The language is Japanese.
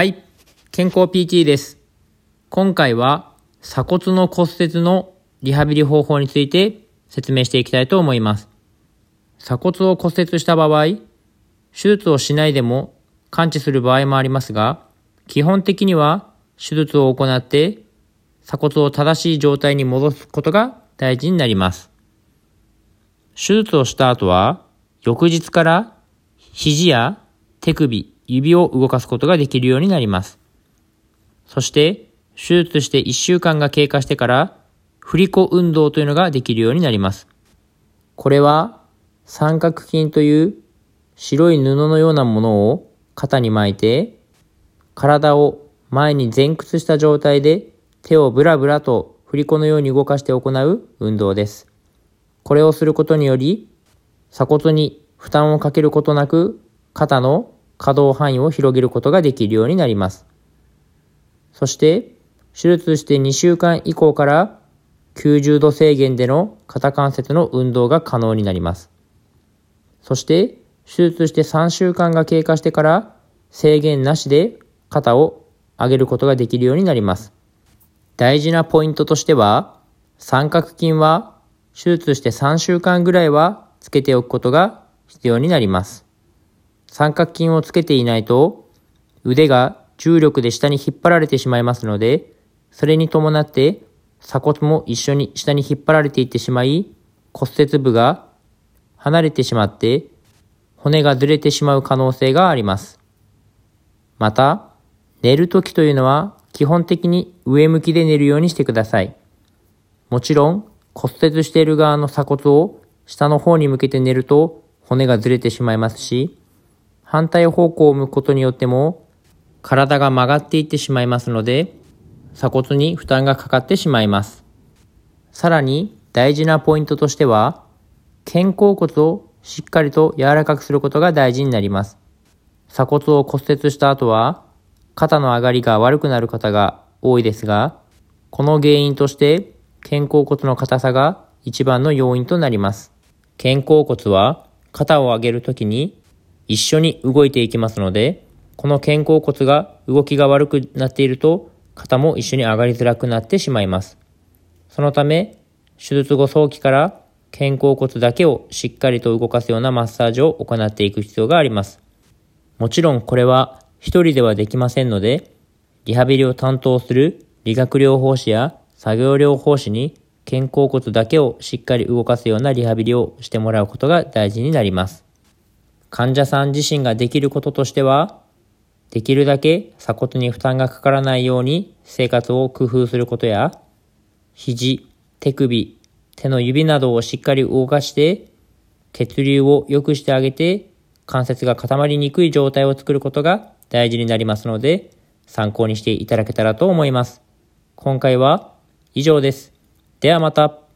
はい、健康 PT です。今回は鎖骨の骨折のリハビリ方法について説明していきたいと思います。鎖骨を骨折した場合、手術をしないでも完治する場合もありますが、基本的には手術を行って鎖骨を正しい状態に戻すことが大事になります。手術をした後は、翌日から肘や手首、指を動かすことができるようになります。そして、手術して1週間が経過してから、振り子運動というのができるようになります。これは、三角筋という白い布のようなものを肩に巻いて、体を前に前屈した状態で手をブラブラと振り子のように動かして行う運動です。これをすることにより、鎖骨に負担をかけることなく、肩の可動範囲を広げることができるようになります。そして、手術して2週間以降から90度制限での肩関節の運動が可能になります。そして、手術して3週間が経過してから制限なしで肩を上げることができるようになります。大事なポイントとしては、三角筋は手術して3週間ぐらいはつけておくことが必要になります。三角筋をつけていないと腕が重力で下に引っ張られてしまいますので、それに伴って鎖骨も一緒に下に引っ張られていってしまい、骨折部が離れてしまって骨がずれてしまう可能性があります。また、寝るときというのは基本的に上向きで寝るようにしてください。もちろん骨折している側の鎖骨を下の方に向けて寝ると骨がずれてしまいますし、反対方向を向くことによっても体が曲がっていってしまいますので、鎖骨に負担がかかってしまいます。さらに大事なポイントとしては、肩甲骨をしっかりと柔らかくすることが大事になります。鎖骨を骨折した後は、肩の上がりが悪くなる方が多いですが、この原因として肩甲骨の硬さが一番の要因となります。肩甲骨は肩を上げるときに一緒に動いていきますので、この肩甲骨が動きが悪くなっていると肩も一緒に上がりづらくなってしまいます。そのため、手術後早期から肩甲骨だけをしっかりと動かすようなマッサージを行っていく必要があります。もちろんこれは一人ではできませんので、リハビリを担当する理学療法士や作業療法士に肩甲骨だけをしっかり動かすようなリハビリをしてもらうことが大事になります。患者さん自身ができることとしては、できるだけ鎖骨に負担がかからないように生活を工夫することや、肘、手首、手の指などをしっかり動かして、血流を良くしてあげて、関節が固まりにくい状態を作ることが大事になりますので、参考にしていただけたらと思います。今回は以上です。ではまた。